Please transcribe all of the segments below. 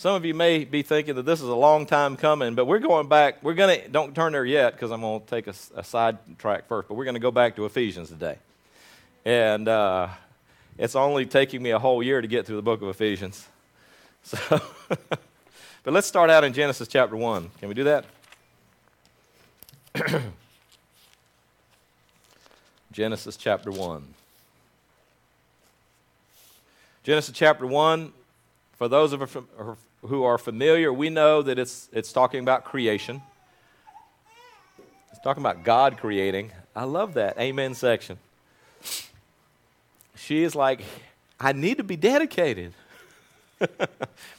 Some of you may be thinking that this is a long time coming, but we're going back. We're going to, don't turn there yet because I'm going to take a, a side track first, but we're going to go back to Ephesians today. And uh, it's only taking me a whole year to get through the book of Ephesians. So, but let's start out in Genesis chapter 1. Can we do that? Genesis chapter 1. Genesis chapter 1, for those of us who are familiar, we know that it's, it's talking about creation. It's talking about God creating. I love that amen section. She is like, I need to be dedicated.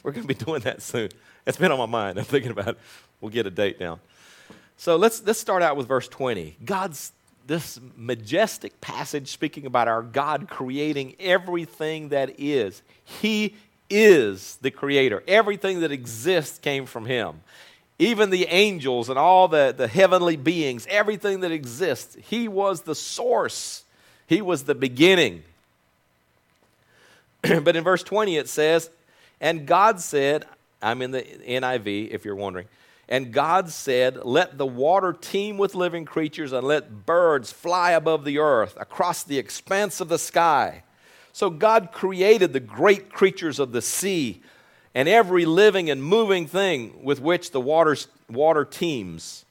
We're going to be doing that soon. It's been on my mind. I'm thinking about it. We'll get a date down. So let's, let's start out with verse 20. God's this majestic passage speaking about our God creating everything that is. He is the creator. Everything that exists came from him. Even the angels and all the, the heavenly beings, everything that exists, he was the source. He was the beginning. but in verse 20 it says, And God said, I'm in the NIV if you're wondering. And God said, Let the water teem with living creatures and let birds fly above the earth across the expanse of the sky. So God created the great creatures of the sea and every living and moving thing with which the waters, water teems,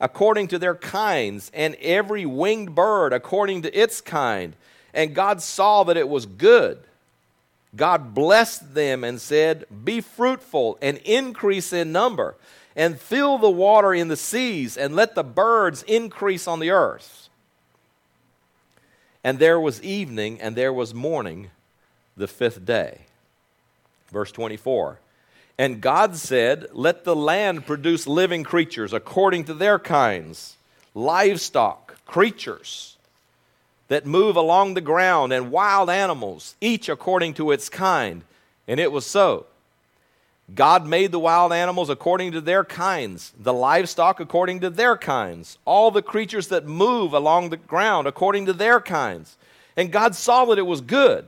according to their kinds, and every winged bird according to its kind. And God saw that it was good. God blessed them and said, Be fruitful and increase in number and fill the water in the seas, and let the birds increase on the earth. And there was evening, and there was morning the fifth day. Verse 24. And God said, Let the land produce living creatures according to their kinds, livestock, creatures that move along the ground, and wild animals, each according to its kind. And it was so. God made the wild animals according to their kinds, the livestock according to their kinds, all the creatures that move along the ground according to their kinds. And God saw that it was good.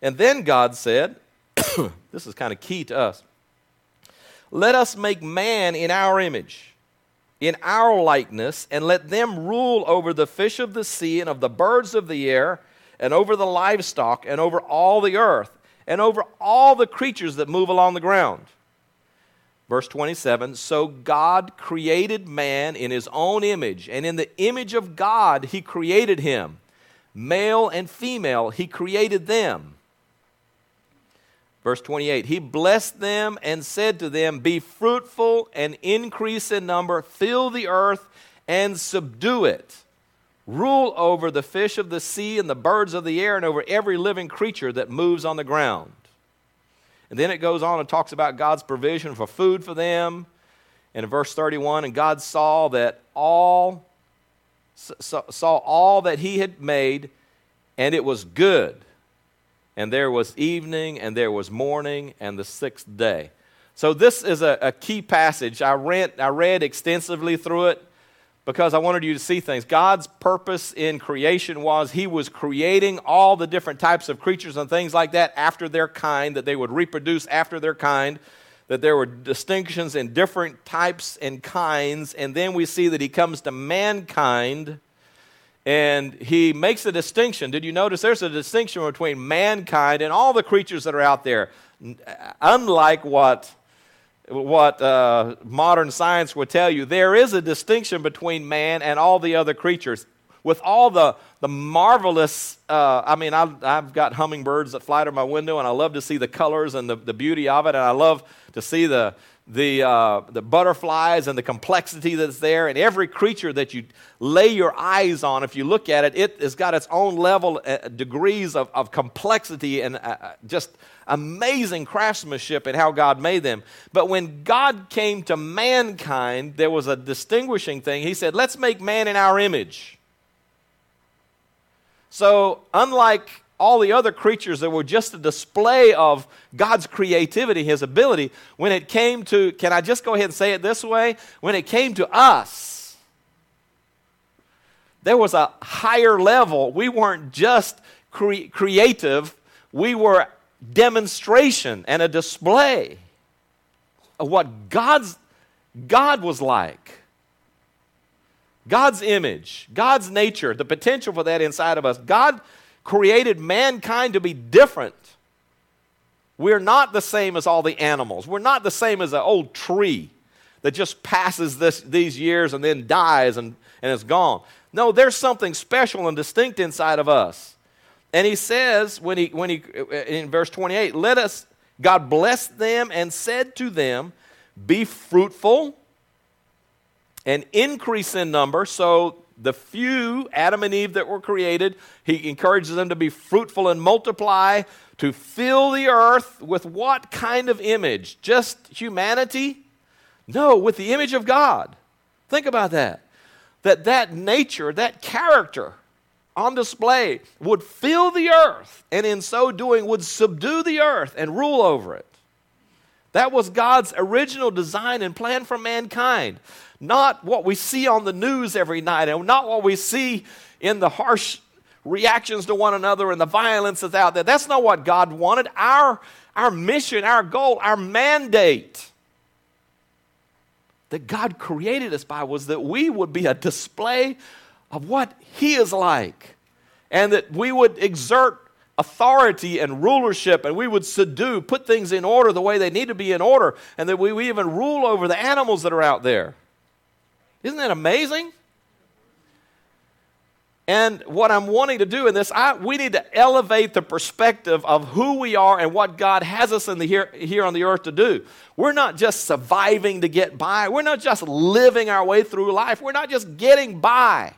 And then God said, This is kind of key to us. Let us make man in our image, in our likeness, and let them rule over the fish of the sea and of the birds of the air, and over the livestock, and over all the earth and over all the creatures that move along the ground. Verse 27 So God created man in his own image, and in the image of God he created him. Male and female, he created them. Verse 28 He blessed them and said to them, Be fruitful and increase in number, fill the earth and subdue it rule over the fish of the sea and the birds of the air and over every living creature that moves on the ground. And then it goes on and talks about God's provision for food for them. And in verse 31, and God saw that all saw all that he had made, and it was good. And there was evening, and there was morning, and the sixth day. So this is a, a key passage. I I read extensively through it because I wanted you to see things. God's purpose in creation was He was creating all the different types of creatures and things like that after their kind, that they would reproduce after their kind, that there were distinctions in different types and kinds. And then we see that He comes to mankind and He makes a distinction. Did you notice there's a distinction between mankind and all the creatures that are out there? Uh, unlike what what uh, modern science would tell you, there is a distinction between man and all the other creatures. With all the, the marvelous, uh, I mean, I, I've got hummingbirds that fly to my window, and I love to see the colors and the, the beauty of it, and I love to see the, the, uh, the butterflies and the complexity that's there, and every creature that you lay your eyes on, if you look at it, it has got its own level, uh, degrees of, of complexity and uh, uh just amazing craftsmanship in how God made them. But when God came to mankind, there was a distinguishing thing. He said, Let's make man in our image. So, unlike all the other creatures that were just a display of God's creativity, His ability, when it came to, can I just go ahead and say it this way? When it came to us, there was a higher level. We weren't just cre- creative, we were demonstration and a display. of what God's, God was like. God's image, God's nature, the potential for that inside of us. God created mankind to be different. We're not the same as all the animals. We're not the same as an old tree that just passes this, these years and then dies and, and is gone. No, there's something special and distinct inside of us. And he says, when he, when he, in verse 28, let us, God blessed them and said to them, Be fruitful and increase in number. So the few, Adam and Eve, that were created, he encourages them to be fruitful and multiply, to fill the earth with what kind of image? Just humanity? No, with the image of God. Think about that. That that nature, that character on display would fill the earth, and in so doing would subdue the earth and rule over it. That was God's original design and plan for mankind not what we see on the news every night, and not what we see in the harsh reactions to one another and the violence that's out there. That's not what God wanted. Our, our mission, our goal, our mandate that God created us by was that we would be a display of what He is like, and that we would exert authority and rulership, and we would subdue, put things in order the way they need to be in order, and that we, we even rule over the animals that are out there. Isn't that amazing? And what I'm wanting to do in this, I, we need to elevate the perspective of who we are and what God has us in the here, here on the earth to do. We're not just surviving to get by. We're not just living our way through life. We're not just getting by.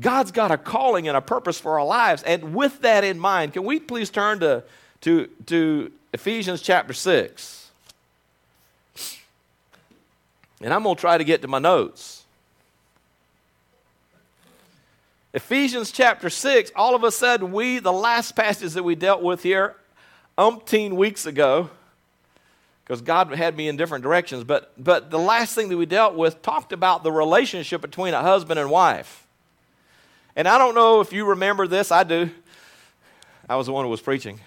God's got a calling and a purpose for our lives. And with that in mind, can we please turn to, to, to Ephesians chapter 6? And I'm going to try to get to my notes. Ephesians chapter 6, all of a sudden, we, the last passage that we dealt with here umpteen weeks ago, because God had me in different directions, but, but the last thing that we dealt with talked about the relationship between a husband and wife. And I don't know if you remember this, I do. I was the one who was preaching.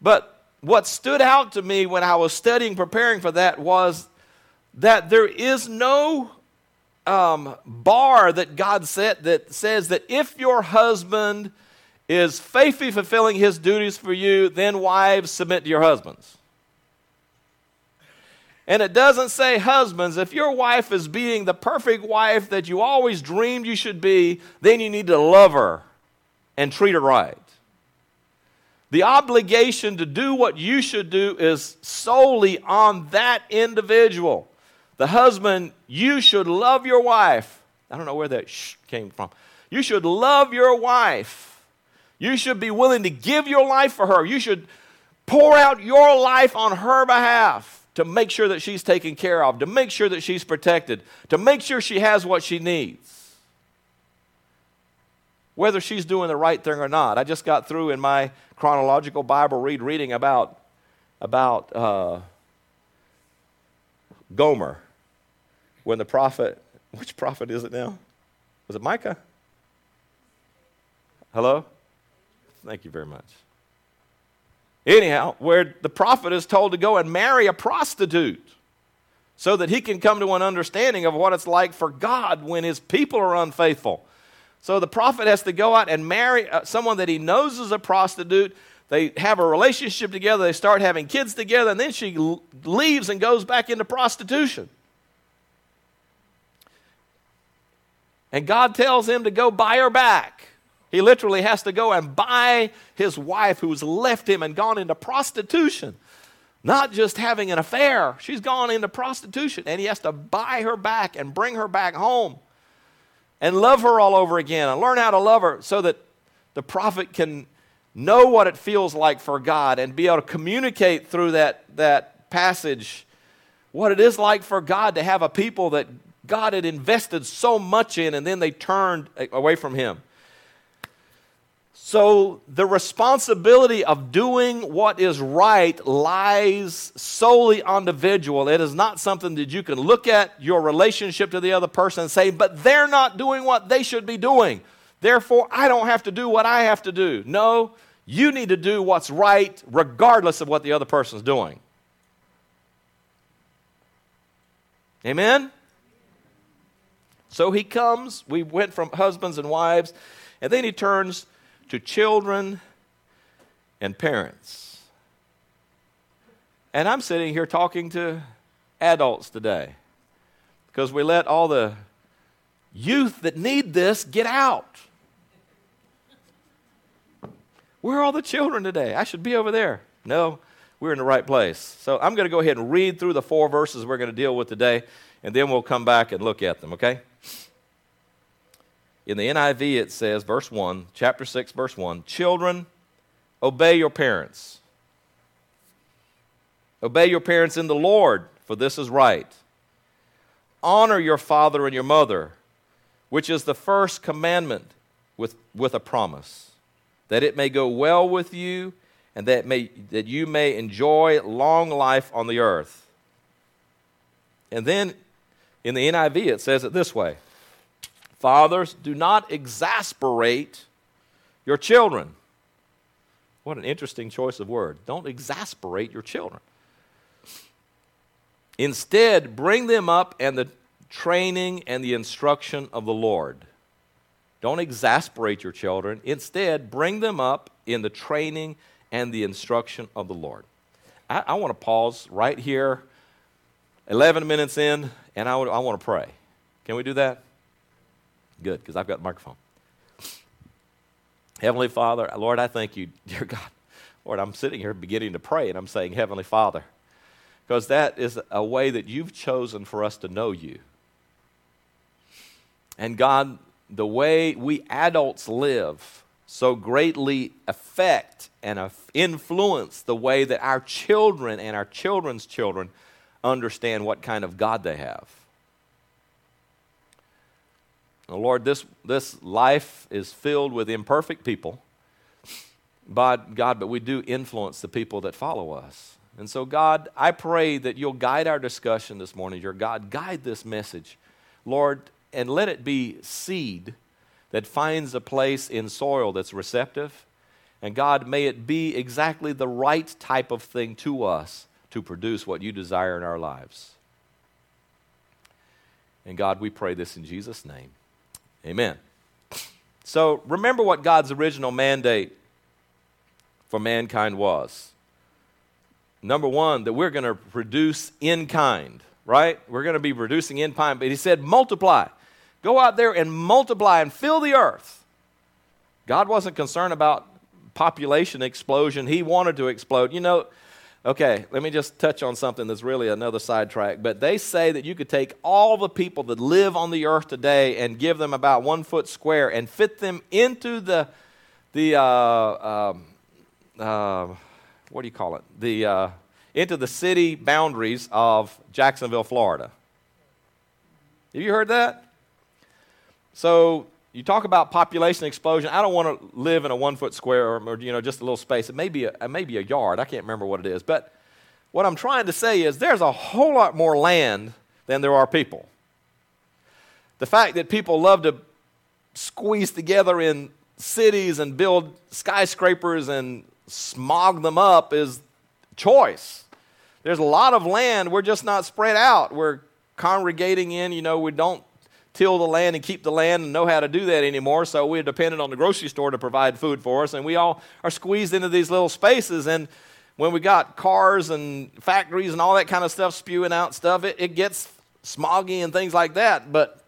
But what stood out to me when I was studying, preparing for that, was that there is no um, bar that God set that says that if your husband is faithfully fulfilling his duties for you, then wives submit to your husbands. And it doesn't say, husbands, if your wife is being the perfect wife that you always dreamed you should be, then you need to love her and treat her right. The obligation to do what you should do is solely on that individual. The husband, you should love your wife. I don't know where that sh came from. You should love your wife. You should be willing to give your life for her. You should pour out your life on her behalf to make sure that she's taken care of, to make sure that she's protected, to make sure she has what she needs. Whether she's doing the right thing or not. I just got through in my chronological Bible read reading about, about uh, Gomer when the prophet, which prophet is it now? Was it Micah? Hello? Thank you very much. Anyhow, where the prophet is told to go and marry a prostitute so that he can come to an understanding of what it's like for God when his people are unfaithful. So the prophet has to go out and marry uh, someone that he knows is a prostitute. They have a relationship together, they start having kids together, and then she leaves and goes back into prostitution. And God tells him to go buy her back. He literally has to go and buy his wife who's left him and gone into prostitution. Not just having an affair, she's gone into prostitution, and he has to buy her back and bring her back home and love her all over again and learn how to love her so that the prophet can know what it feels like for God and be able to communicate through that, that passage what it is like for God to have a people that God had invested so much in, and then they turned away from Him. So, the responsibility of doing what is right lies solely on the individual. It is not something that you can look at your relationship to the other person and say, but they're not doing what they should be doing. Therefore, I don't have to do what I have to do. No, you need to do what's right regardless of what the other person's doing. Amen? So he comes, we went from husbands and wives, and then he turns to children and parents. And I'm sitting here talking to adults today because we let all the youth that need this get out. Where are all the children today? I should be over there. No, we're in the right place. So I'm going to go ahead and read through the four verses we're going to deal with today, and then we'll come back and look at them, okay? In the NIV, it says, verse 1, chapter 6, verse 1 Children, obey your parents. Obey your parents in the Lord, for this is right. Honor your father and your mother, which is the first commandment with, with a promise, that it may go well with you and that, may, that you may enjoy long life on the earth. And then in the NIV, it says it this way Fathers, do not exasperate your children. What an interesting choice of word. Don't exasperate your children. Instead, bring them up and the training and the instruction of the Lord. Don't exasperate your children. Instead, bring them up in the training and the instruction of the Lord. I, I want to pause right here, 11 minutes in, and I, I want to pray. Can we do that? Good, because I've got the microphone. Heavenly Father, Lord, I thank you, dear God. Lord, I'm sitting here beginning to pray, and I'm saying, Heavenly Father, because that is a way that you've chosen for us to know you. And God, the way we adults live so greatly affect and influence the way that our children and our children's children understand what kind of God they have. Now, Lord, this, this life is filled with imperfect people, but God, but we do influence the people that follow us. And so, God, I pray that you'll guide our discussion this morning. Your God, guide this message, Lord, and let it be seed that finds a place in soil that's receptive. And God, may it be exactly the right type of thing to us to produce what you desire in our lives. And God, we pray this in Jesus' name. Amen. So remember what God's original mandate for mankind was. Number one, that we're going to produce in kind, right? We're going to be producing in kind. But he said, multiply. Go out there and multiply and fill the earth. God wasn't concerned about population explosion, He wanted to explode. You know, okay, let me just touch on something that's really another sidetrack. But they say that you could take all the people that live on the earth today and give them about one foot square and fit them into the, the uh, um, uh, what do you call it? The, uh, into the city boundaries of Jacksonville, Florida. Have you heard that? So you talk about population explosion. I don't want to live in a one foot square or, or, you know just a little space. It may be a, it may be a yard. I can't remember what it is. But what I'm trying to say is there's a whole lot more land than there are people. The fact that people love to squeeze together in cities and build skyscrapers and smog them up is choice. There's a lot of land. We're just not spread out. We're congregating in. You know, we don't till the land and keep the land and know how to do that anymore. So we're dependent on the grocery store to provide food for us. And we all are squeezed into these little spaces. And when we got cars and factories and all that kind of stuff spewing out stuff, it, it gets smoggy and things like that. But,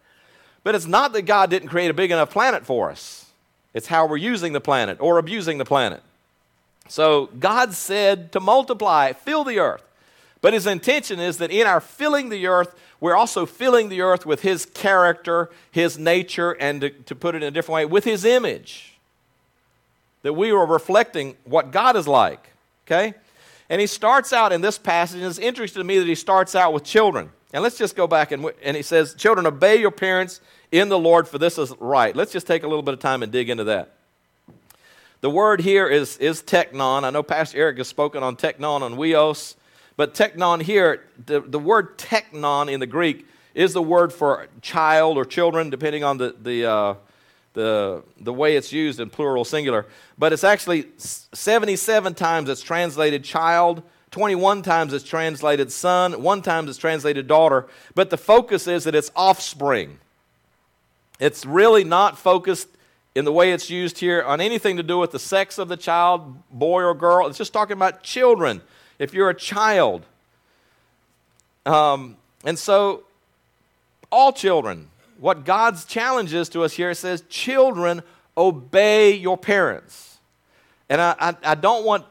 but it's not that God didn't create a big enough planet for us, it's how we're using the planet or abusing the planet. So God said to multiply, fill the earth. But his intention is that in our filling the earth, we're also filling the earth with his character, his nature, and to, to, put it in a different way, with his image. That we are reflecting what God is like. Okay? And he starts out in this passage, and it's interesting to me that he starts out with children. And let's just go back and, and he says, Children, obey your parents in the Lord, for this is right. Let's just take a little bit of time and dig into that. The word here is, is teknon. I know Pastor Eric has spoken on teknon on Weos. But teknon here, the, the word teknon in the Greek is the word for child or children, depending on the, the, uh, the, the way it's used in plural singular. But it's actually 77 times it's translated child, 21 times it's translated son, one time it's translated daughter, but the focus is that it's offspring. It's really not focused in the way it's used here on anything to do with the sex of the child, boy or girl. It's just talking about children. If you're a child. Um, and so, all children, what God's challenge is to us here, it says, children, obey your parents. And I, I, I don't want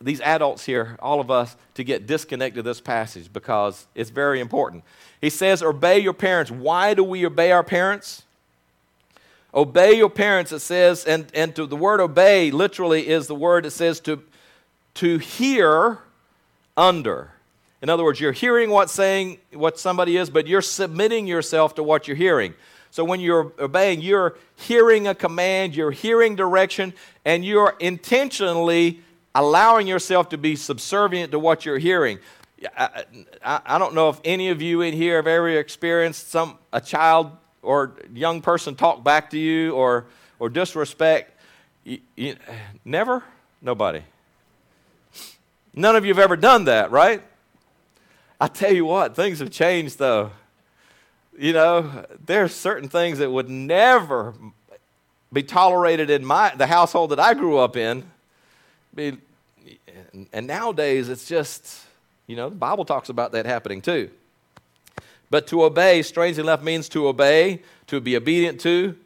these adults here, all of us, to get disconnected this passage because it's very important. He says, Obey your parents. Why do we obey our parents? Obey your parents, it says, and, and to the word obey literally is the word that says to, to hear under. In other words, you're hearing what saying what somebody is, but you're submitting yourself to what you're hearing. So when you're obeying, you're hearing a command, you're hearing direction, and you're intentionally allowing yourself to be subservient to what you're hearing. I, I, I, don't know if any of you in here have ever experienced some a child or young person talk back to you or or disrespect. You, you, never, nobody. None of you have ever done that, right? I tell you what, things have changed though. You know, there are certain things that would never be tolerated in my the household that I grew up in. Be, and nowadays it's just, you know, the Bible talks about that happening too. But to obey, strangely enough, means to obey, to be obedient to,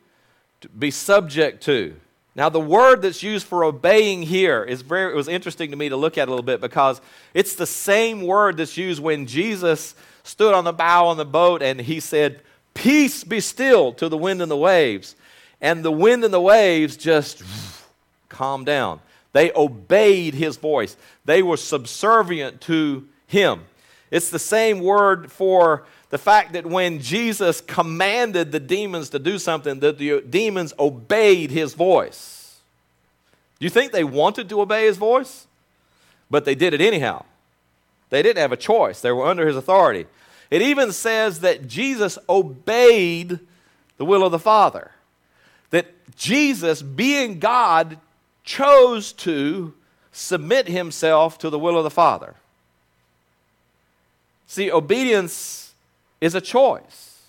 to be subject to. Now, the word that's used for obeying here is very, it was interesting to me to look at a little bit because it's the same word that's used when Jesus stood on the bow on the boat and he said, Peace be still to the wind and the waves. And the wind and the waves just calmed down. They obeyed his voice, they were subservient to him. It's the same word for the fact that when Jesus commanded the demons to do something, that the demons obeyed his voice. Do you think they wanted to obey his voice? But they did it anyhow. They didn't have a choice, they were under his authority. It even says that Jesus obeyed the will of the Father. That Jesus, being God, chose to submit himself to the will of the Father. See, obedience is a choice,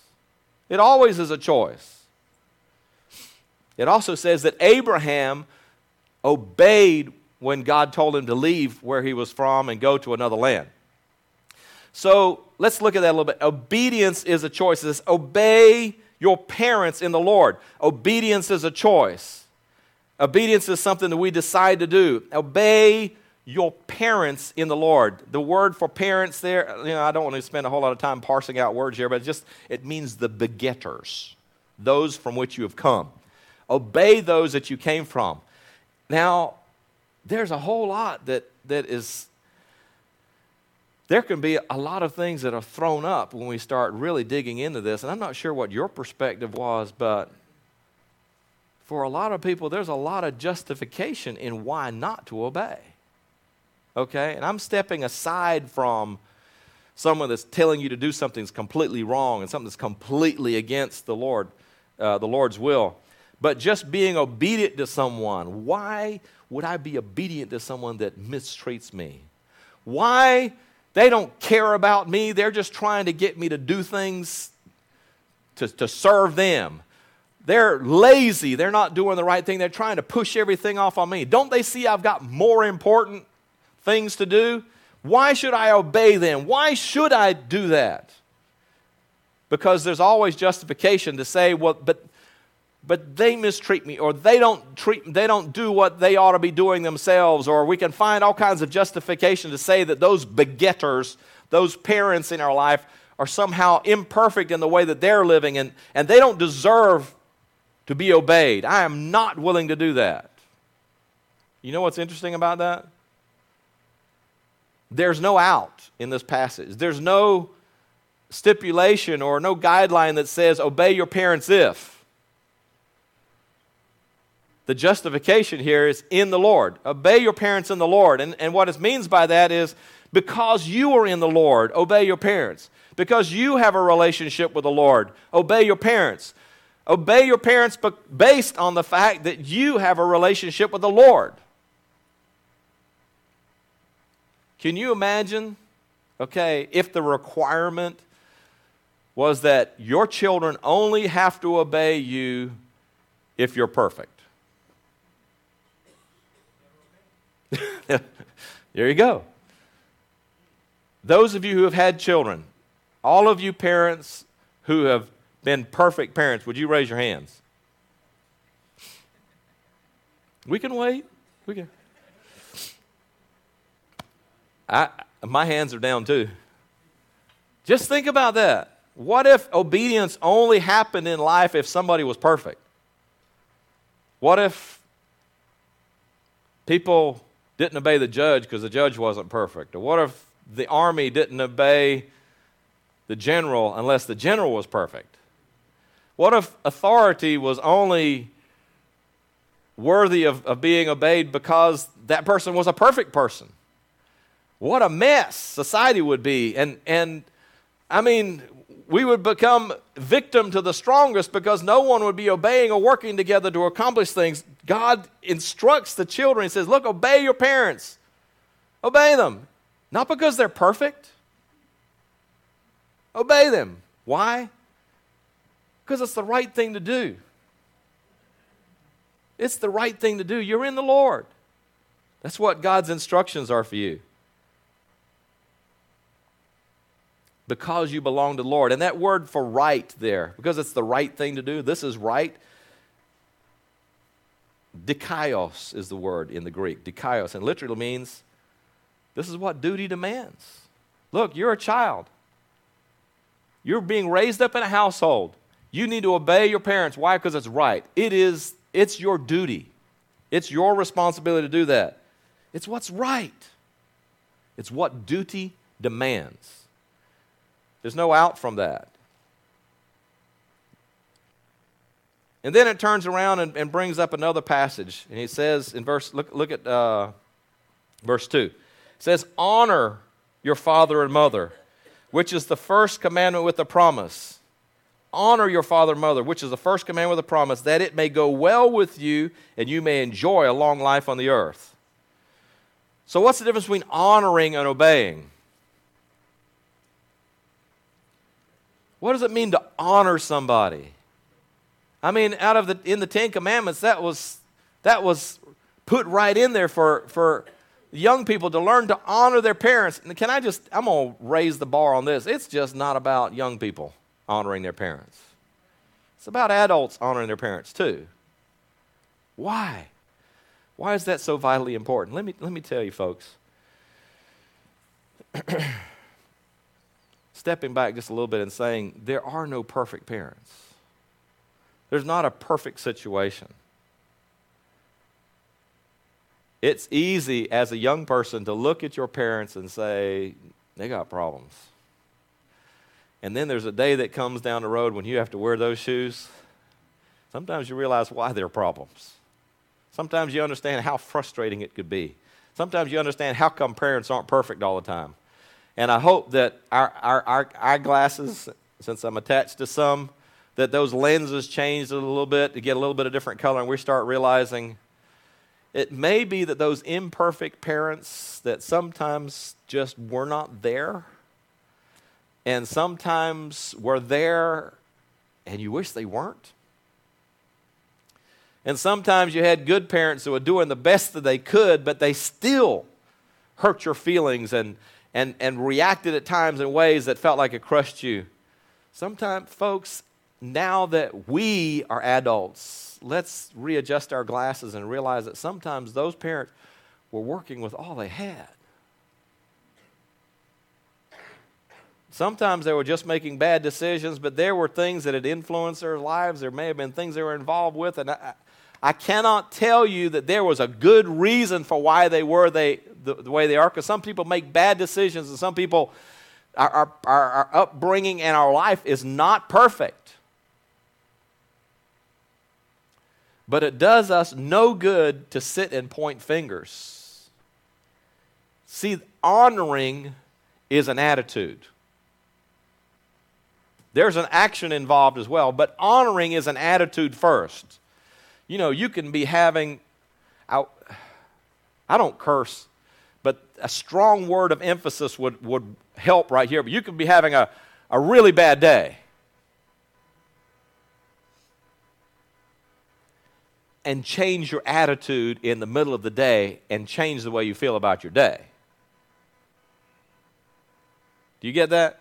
it always is a choice. It also says that Abraham obeyed when God told him to leave where he was from and go to another land. So let's look at that a little bit. Obedience is a choice. It says, obey your parents in the Lord. Obedience is a choice. Obedience is something that we decide to do. Obey your parents in the Lord. The word for parents there, you know, I don't want to spend a whole lot of time parsing out words here, but it just it means the begetters, those from which you have come. Obey those that you came from. Now, there's a whole lot that that is there can be a lot of things that are thrown up when we start really digging into this, and I'm not sure what your perspective was, but for a lot of people, there's a lot of justification in why not to obey. Okay? And I'm stepping aside from someone that's telling you to do something that's completely wrong and something that's completely against the Lord, uh, the Lord's will. But just being obedient to someone, why would I be obedient to someone that mistreats me? Why they don't care about me? They're just trying to get me to do things to, to serve them. They're lazy. They're not doing the right thing. They're trying to push everything off on me. Don't they see I've got more important things to do? Why should I obey them? Why should I do that? Because there's always justification to say, well, but but they mistreat me or they don't treat they don't do what they ought to be doing themselves or we can find all kinds of justification to say that those begetters those parents in our life are somehow imperfect in the way that they're living and, and they don't deserve to be obeyed. I am not willing to do that. You know what's interesting about that? There's no out in this passage. There's no stipulation or no guideline that says obey your parents if. The justification here is in the Lord. Obey your parents in the Lord. And, and what it means by that is because you are in the Lord, obey your parents. Because you have a relationship with the Lord, obey your parents. Obey your parents based on the fact that you have a relationship with the Lord. Can you imagine, okay, if the requirement was that your children only have to obey you if you're perfect? there you go. Those of you who have had children, all of you parents who have been perfect parents, would you raise your hands? We can wait. We can. I, my hands are down too. Just think about that. What if obedience only happened in life if somebody was perfect? What if people didn't obey the judge because the judge wasn't perfect? Or what if the army didn't obey the general unless the general was perfect? What if authority was only worthy of, of being obeyed because that person was a perfect person? What a mess society would be. And, and I mean, we would become victim to the strongest because no one would be obeying or working together to accomplish things. God instructs the children. He says, Look, obey your parents. Obey them. Not because they're perfect. Obey them. Why? Because it's the right thing to do. It's the right thing to do. You're in the Lord. That's what God's instructions are for you. Because you belong to the Lord. And that word for right there, because it's the right thing to do, this is right. Dikaios is the word in the Greek. Dikaios. And literally means this is what duty demands. Look, you're a child. You're being raised up in a household. You need to obey your parents. Why? Because it's right. It is, it's your duty. It's your responsibility to do that. It's what's right. It's what duty demands. There's no out from that. And then it turns around and, and brings up another passage. And he says in verse, look, look at uh, verse 2 It says, Honor your father and mother, which is the first commandment with a promise. Honor your father and mother, which is the first commandment with a promise, that it may go well with you and you may enjoy a long life on the earth. So, what's the difference between honoring and obeying? What does it mean to honor somebody? I mean, out of the in the Ten Commandments, that was that was put right in there for for young people to learn to honor their parents. And can I just, I'm to raise the bar on this. It's just not about young people honoring their parents, it's about adults honoring their parents too. Why? Why is that so vitally important? Let me, let me tell you, folks. Stepping back just a little bit and saying, there are no perfect parents. There's not a perfect situation. It's easy as a young person to look at your parents and say, they got problems. And then there's a day that comes down the road when you have to wear those shoes. Sometimes you realize why they're problems. Sometimes you understand how frustrating it could be. Sometimes you understand how come parents aren't perfect all the time. And I hope that our, our, our eyeglasses, since I'm attached to some, that those lenses changed a little bit to get a little bit of different color, and we start realizing it may be that those imperfect parents that sometimes just were not there, and sometimes were there and you wish they weren't. And sometimes you had good parents who were doing the best that they could, but they still hurt your feelings and, and, and reacted at times in ways that felt like it crushed you. Sometimes, folks, now that we are adults, let's readjust our glasses and realize that sometimes those parents were working with all they had. Sometimes they were just making bad decisions, but there were things that had influenced their lives. There may have been things they were involved with, and I, I cannot tell you that there was a good reason for why they were they, the, the way they are, because some people make bad decisions, and some people, our, our, our upbringing and our life is not perfect. But it does us no good to sit and point fingers. See, honoring is an attitude. There's an action involved as well, but honoring is an attitude first. You know, you can be having, I, I don't curse, but a strong word of emphasis would, would help right here. But you could be having a, a really bad day. And change your attitude in the middle of the day and change the way you feel about your day. Do you get that?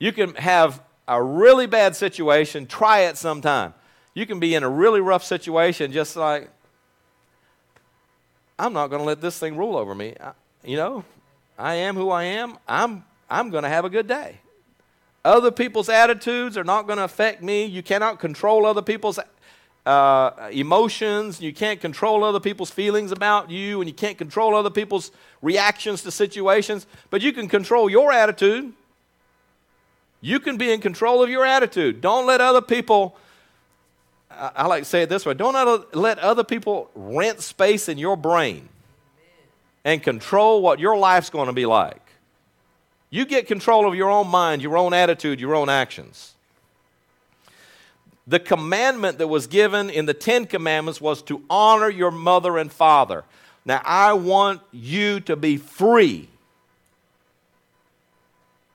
You can have a really bad situation, try it sometime. You can be in a really rough situation, just like, I'm not going to let this thing rule over me. I, you know, I am who I am. I'm, I'm going to have a good day. Other people's attitudes are not going to affect me. You cannot control other people's uh, emotions. You can't control other people's feelings about you, and you can't control other people's reactions to situations. But you can control your attitude. You can be in control of your attitude. Don't let other people, I, like to say it this way don't let other people rent space in your brain and control what your life's going to be like. You get control of your own mind, your own attitude, your own actions. The commandment that was given in the Ten Commandments was to honor your mother and father. Now, I want you to be free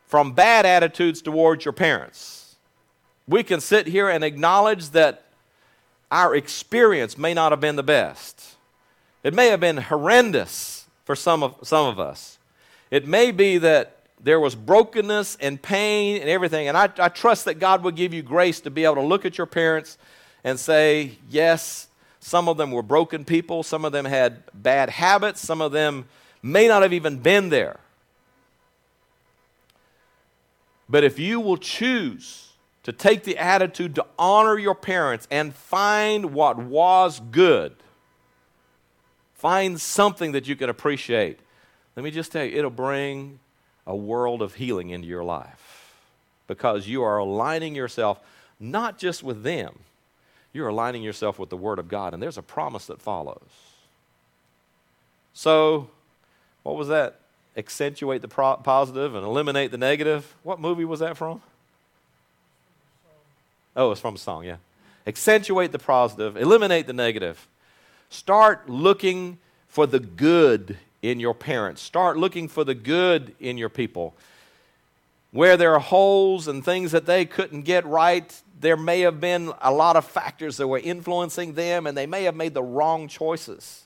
from bad attitudes towards your parents. We can sit here and acknowledge that our experience may not have been the best. It may have been horrendous for some of, some of us. It may be that there was brokenness and pain and everything. And I, I trust that God will give you grace to be able to look at your parents and say, yes, some of them were broken people, some of them had bad habits, some of them may not have even been there. But if you will choose to take the attitude to honor your parents and find what was good, find something that you can appreciate, let me just tell you, it'll bring a world of healing into your life because you are aligning yourself not just with them, you're aligning yourself with the Word of God, and there's a promise that follows. So, what was that? accentuate the pro- positive and eliminate the negative. What movie was that from? Oh, it's from a song, yeah. Accentuate the positive, eliminate the negative. Start looking for the good in your parents. Start looking for the good in your people. Where there are holes and things that they couldn't get right, there may have been a lot of factors that were influencing them, and they may have made the wrong choices.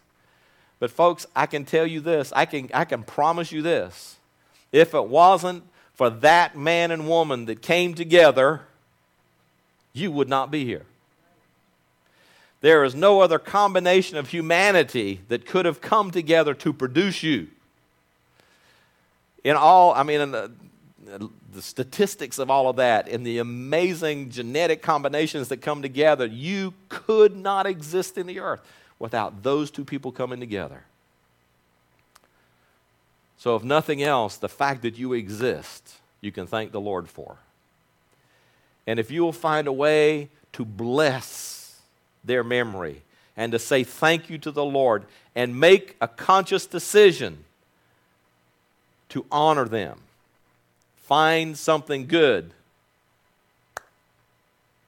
But, folks, I can tell you this, I can, I can promise you this. If it wasn't for that man and woman that came together, you would not be here. There is no other combination of humanity that could have come together to produce you. In all, I mean, in the, the statistics of all of that and the amazing genetic combinations that come together, you could not exist in the earth without those two people coming together. So, if nothing else, the fact that you exist, you can thank the Lord for. And if you will find a way to bless their memory and to say thank you to the Lord and make a conscious decision to honor them, find something good.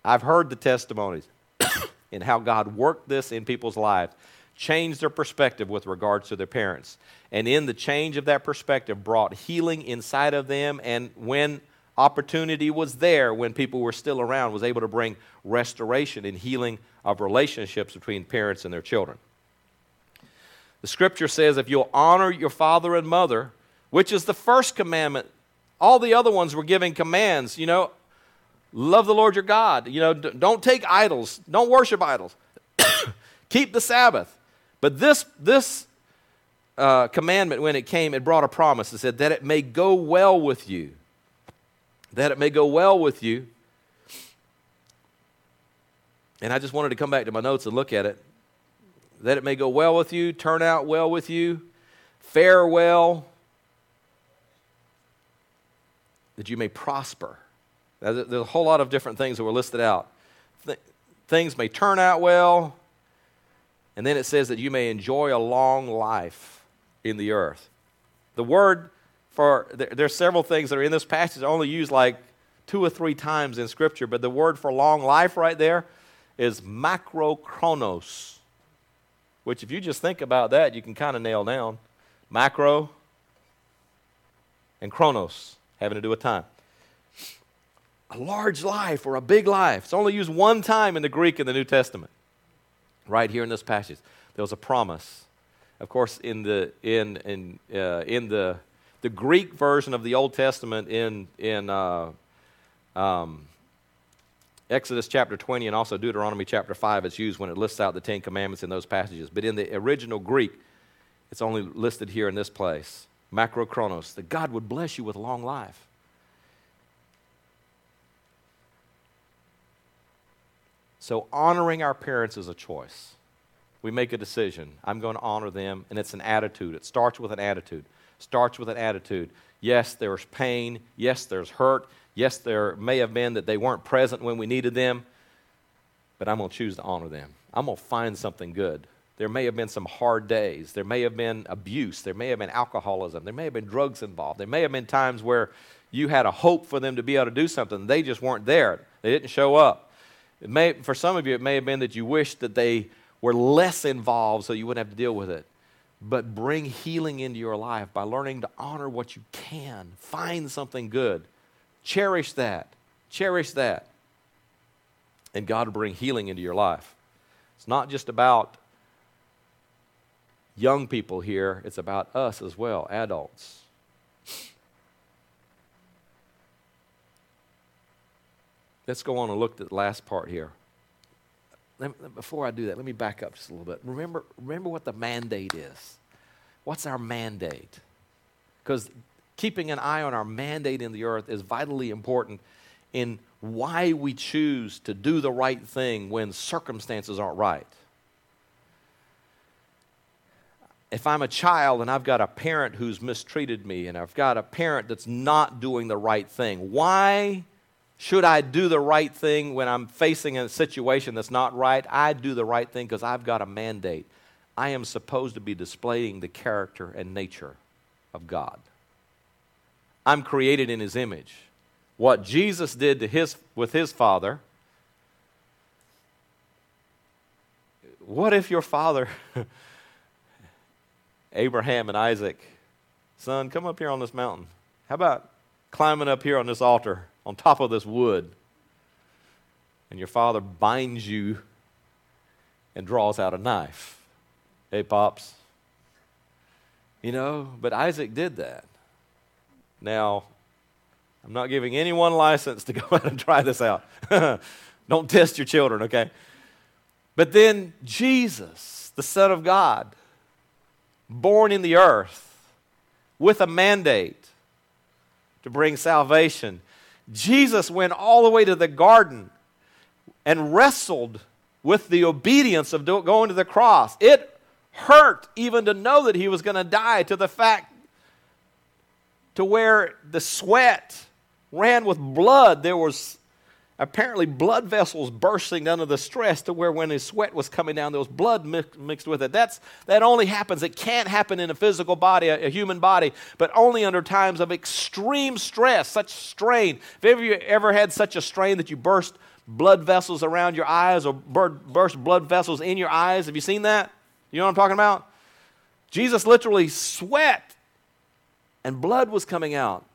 I've heard the testimonies in how God worked this in people's lives, changed their perspective with regards to their parents. And in the change of that perspective, brought healing inside of them. And when opportunity was there, when people were still around, was able to bring restoration and healing of relationships between parents and their children. The scripture says, if you'll honor your father and mother, which is the first commandment, all the other ones were giving commands. You know, Love the Lord your God. You know, don't take idols. Don't worship idols. Keep the Sabbath. But this, this uh, commandment, when it came, it brought a promise. It said, that it may go well with you. That it may go well with you. And I just wanted to come back to my notes and look at it. That it may go well with you, turn out well with you, fare well, that you may prosper there's a whole lot of different things that were listed out. Th- things may turn out well, and then it says that you may enjoy a long life in the earth. The word for, there, there's several things that are in this passage only used like two or three times in Scripture, but the word for long life right there is macrochronos, which if you just think about that, you can kind of nail down. Macro and chronos, having to do with time. A large life or a big life. It's only used one time in the Greek in the New Testament. Right here in this passage, there was a promise. Of course, in the in in uh, in the the Greek version of the Old Testament in in uh, um, Exodus chapter 20 and also Deuteronomy chapter 5, it's used when it lists out the Ten Commandments in those passages. But in the original Greek, it's only listed here in this place macrochronos, that God would bless you with long life. So, honoring our parents is a choice. We make a decision. I'm going to honor them, and it's an attitude. It starts with an attitude. Starts with an attitude. Yes, there's pain. Yes, there's hurt. Yes, there may have been that they weren't present when we needed them, but I'm going to choose to honor them. I'm going to find something good. There may have been some hard days. There may have been abuse. There may have been alcoholism. There may have been drugs involved. There may have been times where you had a hope for them to be able to do something. They just weren't there. They didn't show up. It may, for some of you, it may have been that you wished that they were less involved so you wouldn't have to deal with it. But bring healing into your life by learning to honor what you can. Find something good. Cherish that. Cherish that. And God will bring healing into your life. It's not just about young people here, it's about us as well, adults. Let's go on and look at the last part here. Me, before I do that, let me back up just a little bit. Remember, remember what the mandate is. What's our mandate? Because keeping an eye on our mandate in the earth is vitally important in why we choose to do the right thing when circumstances aren't right. If I'm a child and I've got a parent who's mistreated me and I've got a parent that's not doing the right thing, why should I do the right thing when I'm facing a situation that's not right? I do the right thing because I've got a mandate. I am supposed to be displaying the character and nature of God. I'm created in his image. What Jesus did to his, with his father, what if your father, Abraham and Isaac, son, come up here on this mountain? How about climbing up here on this altar, on top of this wood? And your father binds you and draws out a knife. Hey, Pops. You know, but Isaac did that. Now, I'm not giving anyone license to go out and try this out. Don't test your children, okay? But then Jesus, the Son of God, born in the earth with a mandate to bring salvation, Jesus went all the way to the garden and wrestled with the obedience of going to the cross. It hurt even to know that he was going to die, to the fact to where the sweat ran with blood. There was apparently blood vessels bursting under the stress to where when his sweat was coming down, there was blood mixed with it. That's, that only happens. It can't happen in a physical body, a, a human body, but only under times of extreme stress, such strain. Have you ever had such a strain that you burst blood vessels around your eyes or burst blood vessels in your eyes? Have you seen that? You know what I'm talking about? Jesus literally sweat and blood was coming out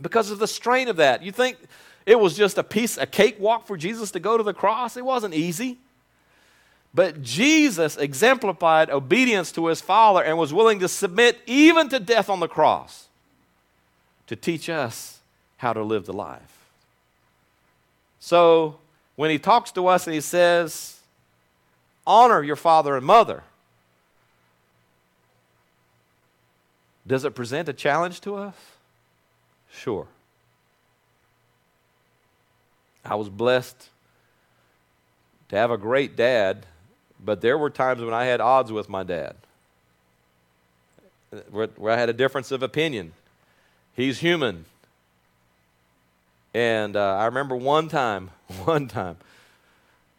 because of the strain of that. You think it was just a piece, a cakewalk for Jesus to go to the cross? It wasn't easy. But Jesus exemplified obedience to his Father and was willing to submit even to death on the cross to teach us how to live the life. So when he talks to us and he says, Honor your father and mother, Does it present a challenge to us? Sure. I was blessed to have a great dad, but there were times when I had odds with my dad, where, I had a difference of opinion. He's human. And uh, I remember one time, one time,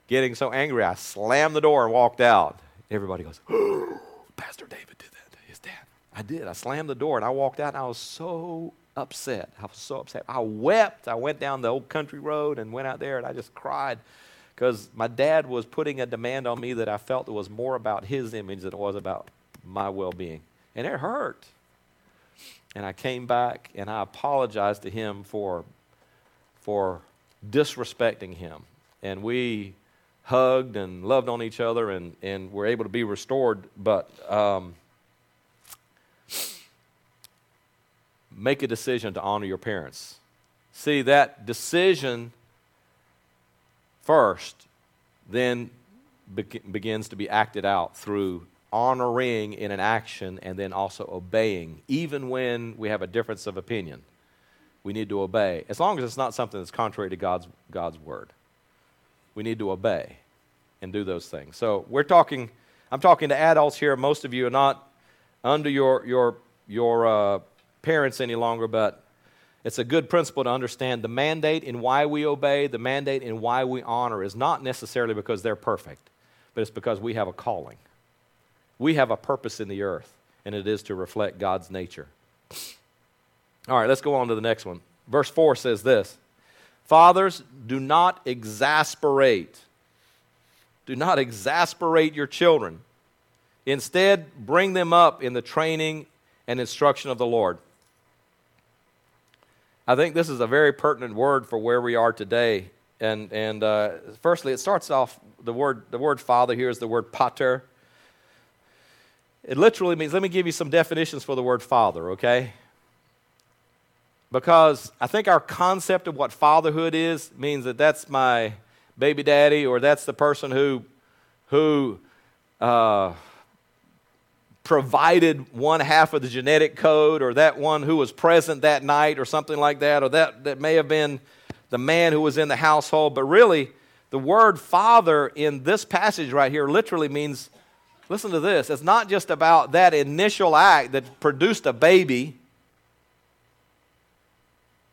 getting so angry, I slammed the door and walked out. Everybody goes, oh, Pastor David did that. His dad. I did. I slammed the door and I walked out and I was so upset. I was so upset. I wept. I went down the old country road and went out there and I just cried because my dad was putting a demand on me that I felt was more about his image than it was about my well being. And it hurt. And I came back and I apologized to him for, for disrespecting him. And we hugged and loved on each other and, and were able to be restored. But um, make a decision to honor your parents. See, that decision first then be- begins to be acted out through honoring in an action and then also obeying, even when we have a difference of opinion. We need to obey, as long as it's not something that's contrary to God's, God's word. We need to obey and do those things. So we're talking, I'm talking to adults here. Most of you are not under your, your, your uh, parents any longer, but it's a good principle to understand the mandate in why we obey, the mandate in why we honor is not necessarily because they're perfect, but it's because we have a calling. We have a purpose in the earth, and it is to reflect God's nature. All right, let's go on to the next one. Verse 4 says this Fathers, do not exasperate. Do not exasperate your children. Instead, bring them up in the training and instruction of the Lord. I think this is a very pertinent word for where we are today. And, and uh, firstly, it starts off, the word, the word father here is the word pater. It literally means, let me give you some definitions for the word father, okay? Because I think our concept of what fatherhood is means that that's my baby daddy or that's the person who, who uh, provided one half of the genetic code or that one who was present that night or something like that, or that, that may have been the man who was in the household. But really, the word father in this passage right here literally means listen to this it's not just about that initial act that produced a baby.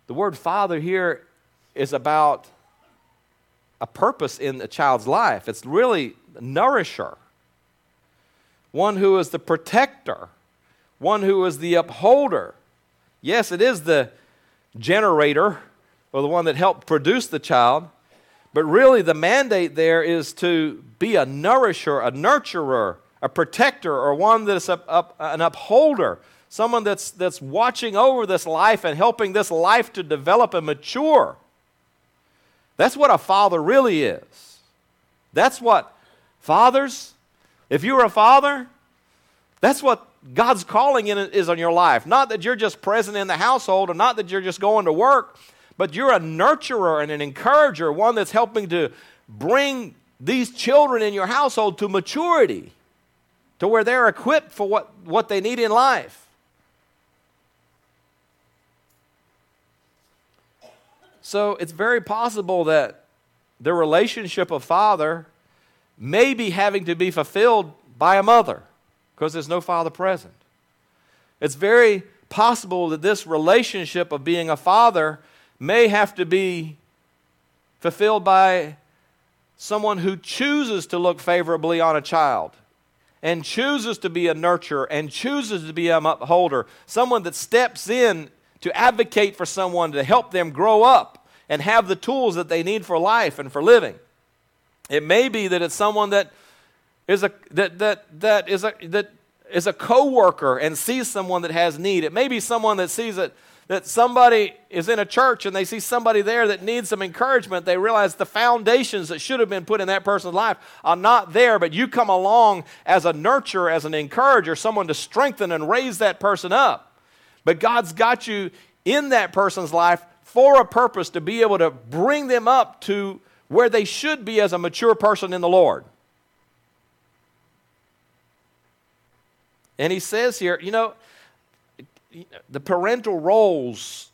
The word father here is about a purpose in a child's life. It's really nourisher one who is the protector, one who is the upholder. Yes, it is the generator or the one that helped produce the child, but really the mandate there is to be a nourisher, a nurturer, a protector, or one that's a, a, an upholder, someone that's, that's watching over this life and helping this life to develop and mature. That's what a father really is. That's what fathers, if you're a father, that's what God's calling in is on your life. Not that you're just present in the household or not that you're just going to work, but you're a nurturer and an encourager, one that's helping to bring these children in your household to maturity, to where they're equipped for what, what they need in life. So it's very possible that the relationship of father may be having to be fulfilled by a mother because there's no father present. It's very possible that this relationship of being a father may have to be fulfilled by someone who chooses to look favorably on a child and chooses to be a nurturer and chooses to be an upholder, someone that steps in to advocate for someone to help them grow up and have the tools that they need for life and for living. It may be that it's someone that is a that that that is a that is a coworker and sees someone that has need. It may be someone that sees that that somebody is in a church and they see somebody there that needs some encouragement. They realize the foundations that should have been put in that person's life are not there, but you come along as a nurturer, as an encourager, someone to strengthen and raise that person up. But God's got you in that person's life for a purpose to be able to bring them up to where they should be as a mature person in the Lord. And he says here, you know, the parental roles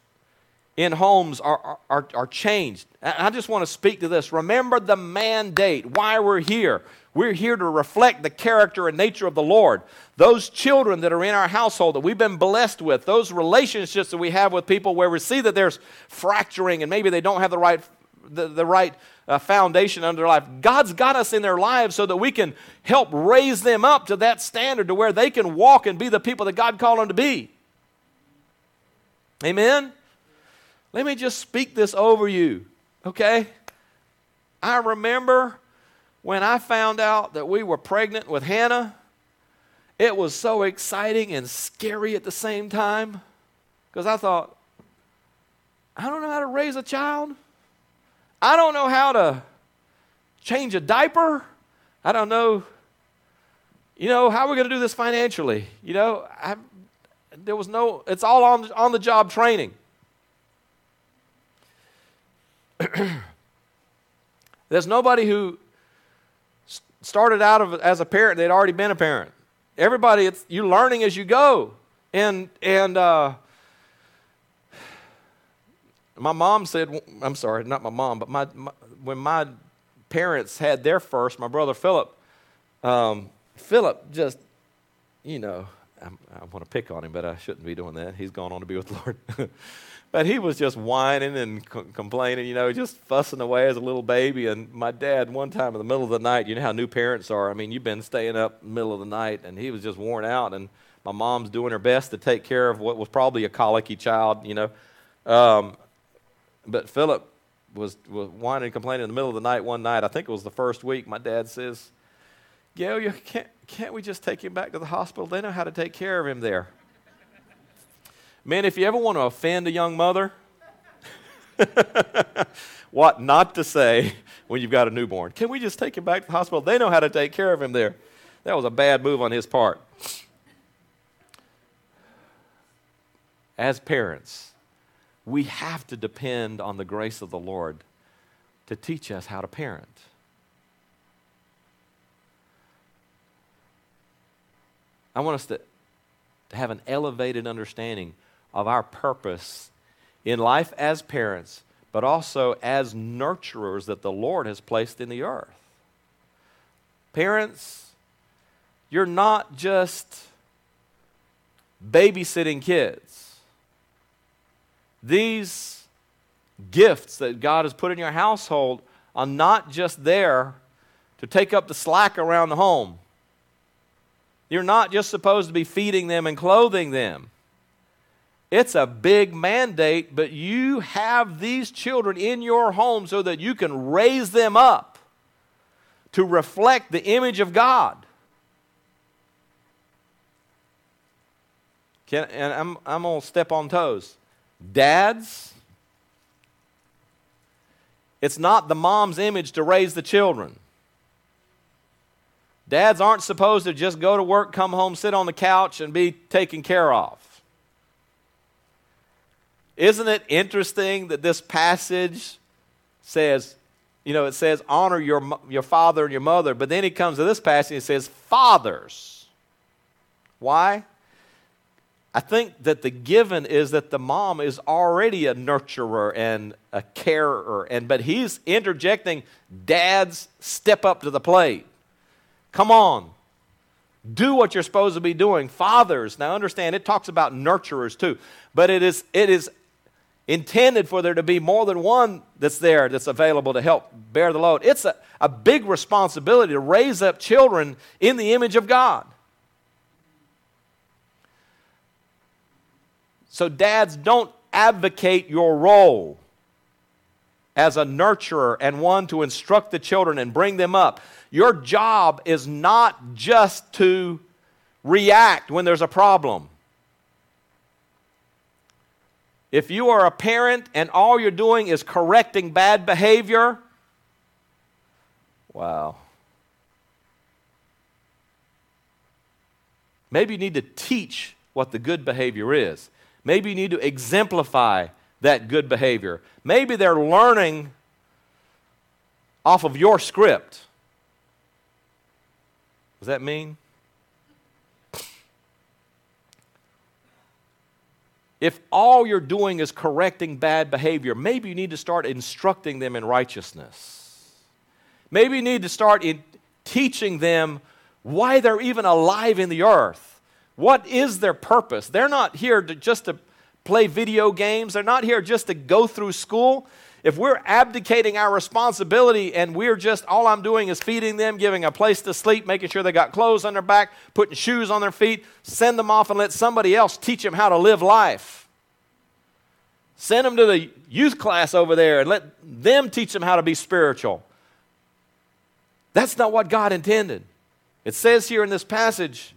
in homes are, are, are changed. I just want to speak to this. Remember the mandate, why we're here. We're here to reflect the character and nature of the Lord. Those children that are in our household that we've been blessed with, those relationships that we have with people where we see that there's fracturing and maybe they don't have the right, the, the right uh, foundation under their life. God's got us in their lives so that we can help raise them up to that standard to where they can walk and be the people that God called them to be. Amen? Let me just speak this over you, okay? I remember when I found out that we were pregnant with Hannah, it was so exciting and scary at the same time because I thought, I don't know how to raise a child. I don't know how to change a diaper. I don't know, you know, how we're we going to do this financially? You know, I, there was no, it's all on, on the job training. There's nobody who started out of, as a parent, they'd already been a parent. Everybody, it's, you're learning as you go. And, and uh, my mom said, I'm sorry, not my mom, but my, my when my parents had their first, my brother Philip, um, Philip just, you know, I, I want to pick on him, but I shouldn't be doing that. He's gone on to be with the Lord. but he was just whining and complaining, you know, just fussing away as a little baby. And my dad, one time in the middle of the night, you know how new parents are. I mean, you've been staying up middle of the night, and he was just worn out. And my mom's doing her best to take care of what was probably a colicky child, you know. Um, but Philip was, was whining and complaining in the middle of the night one night. I think it was the first week. My dad says, Gail, you can't, can't we just take him back to the hospital? They know how to take care of him there. Man, if you ever want to offend a young mother, what not to say when you've got a newborn. Can we just take him back to the hospital? They know how to take care of him there. That was a bad move on his part. As parents, we have to depend on the grace of the Lord to teach us how to parent. I want us to, to have an elevated understanding of our purpose in life as parents, but also as nurturers that the Lord has placed in the earth. Parents, you're not just babysitting kids. These gifts that God has put in your household are not just there to take up the slack around the home. You're not just supposed to be feeding them and clothing them. It's a big mandate, but you have these children in your home so that you can raise them up to reflect the image of God. Can, and I'm, I'm going to step on toes. Dads, it's not the mom's image to raise the children. Dads aren't supposed to just go to work, come home, sit on the couch, and be taken care of. Isn't it interesting that this passage says, you know, it says, honor your, your father and your mother, but then he comes to this passage and says, fathers. Why? I think that the given is that the mom is already a nurturer and a carer, and but he's interjecting, dads, step up to the plate. Come on. Do what you're supposed to be doing. Fathers, now understand it talks about nurturers too, but it is it is intended for there to be more than one that's there that's available to help bear the load. It's a, a big responsibility to raise up children in the image of God. So, dads, don't advocate your role as a nurturer and one to instruct the children and bring them up. Your job is not just to react when there's a problem. If you are a parent and all you're doing is correcting bad behavior, wow. Maybe you need to teach what the good behavior is. Maybe you need to exemplify that good behavior. Maybe they're learning off of your script. Does that mean? If all you're doing is correcting bad behavior, maybe you need to start instructing them in righteousness. Maybe you need to start in teaching them why they're even alive in the earth. What is their purpose? They're not here to just to play video games. They're not here just to go through school if we're abdicating our responsibility and we're just, all I'm doing is feeding them, giving a place to sleep, making sure they got clothes on their back, putting shoes on their feet, send them off and let somebody else teach them how to live life. Send them to the youth class over there and let them teach them how to be spiritual. That's not what God intended. It says here in this passage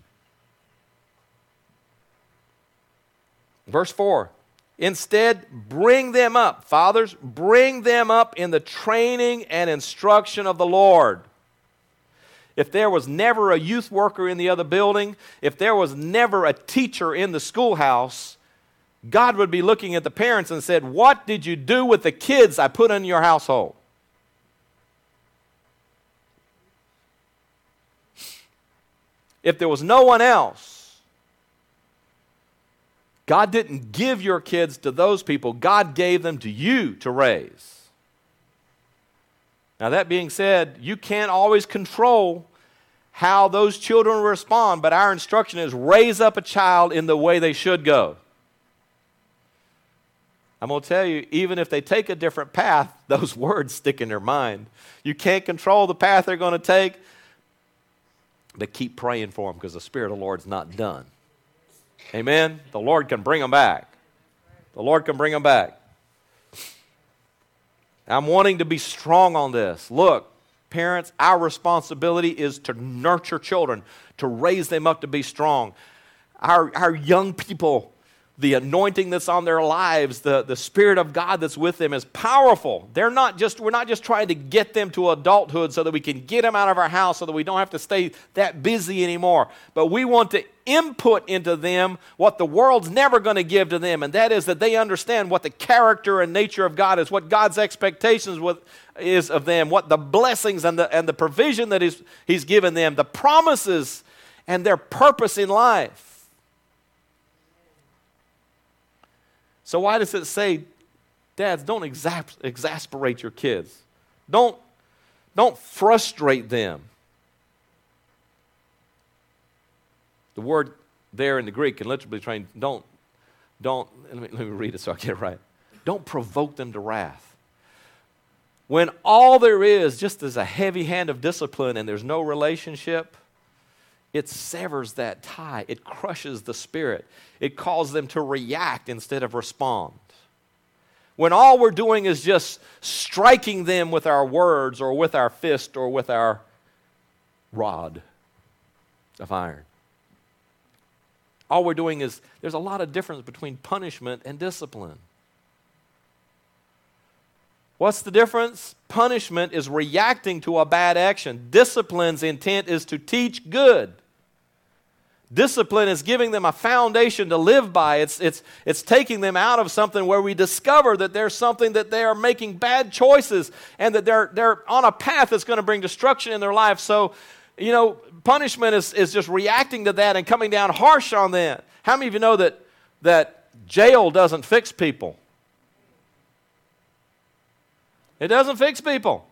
Verse 4 Instead, bring them up. Fathers, bring them up in the training and instruction of the Lord. If there was never a youth worker in the other building, if there was never a teacher in the schoolhouse, God would be looking at the parents and said, What did you do with the kids I put in your household? If there was no one else, God didn't give your kids to those people, God gave them to you to raise. Now, that being said, you can't always control how those children respond, but our instruction is raise up a child in the way they should go. I'm going to tell you, even if they take a different path, those words stick in their mind. You can't control the path they're going to take, but keep praying for them because the Spirit of the Lord's not done. Amen? The Lord can bring them back. The Lord can bring them back. I'm wanting to be strong on this. Look, parents, our responsibility is to nurture children, to raise them up to be strong. Our, our young people the anointing that's on their lives, the, the Spirit of God that's with them is powerful. They're not just, we're not just trying to get them to adulthood so that we can get them out of our house so that we don't have to stay that busy anymore. But we want to input into them what the world's never going to give to them, and that is that they understand what the character and nature of God is, what God's expectations with, is of them, what the blessings and the, and the provision that he's, he's given them, the promises and their purpose in life. So, why does it say, dads, don't exas- exasperate your kids? Don't, don't frustrate them. The word there in the Greek can literally train, don't, don't, let me, let me read it so I get it right. Don't provoke them to wrath. When all there is just is a heavy hand of discipline and there's no relationship, it severs that tie, it crushes the spirit, it causes them to react instead of respond. When all we're doing is just striking them with our words or with our fist or with our rod of iron. All we're doing is, there's a lot of difference between punishment and discipline. What's the difference? Punishment is reacting to a bad action. Discipline's intent is to teach good. Discipline is giving them a foundation to live by. It's, it's, it's taking them out of something where we discover that there's something that they are making bad choices and that they're, they're on a path that's going to bring destruction in their life. So, you know, punishment is, is just reacting to that and coming down harsh on them. How many of you know that, that jail doesn't fix people? It doesn't fix people.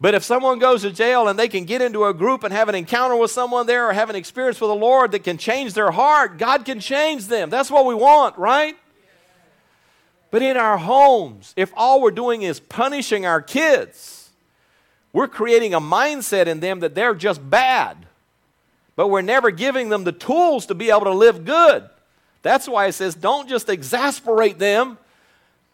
But if someone goes to jail and they can get into a group and have an encounter with someone there or have an experience with the Lord that can change their heart, God can change them. That's what we want, right? But in our homes, if all we're doing is punishing our kids, we're creating a mindset in them that they're just bad. But we're never giving them the tools to be able to live good. That's why it says don't just exasperate them,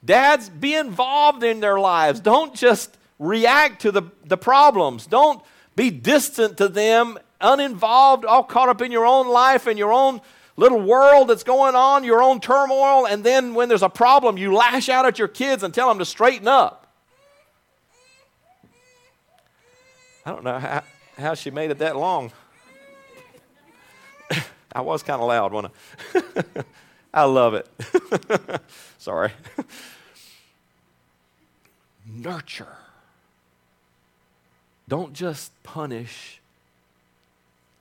Dads, be involved in their lives. Don't just react to the, the problems. Don't be distant to them, uninvolved, all caught up in your own life and your own little world that's going on, your own turmoil, and then when there's a problem, you lash out at your kids and tell them to straighten up. I don't know how, how she made it that long. I was kind of loud, wasn't I? I love it. Sorry. Nurture. Don't just punish,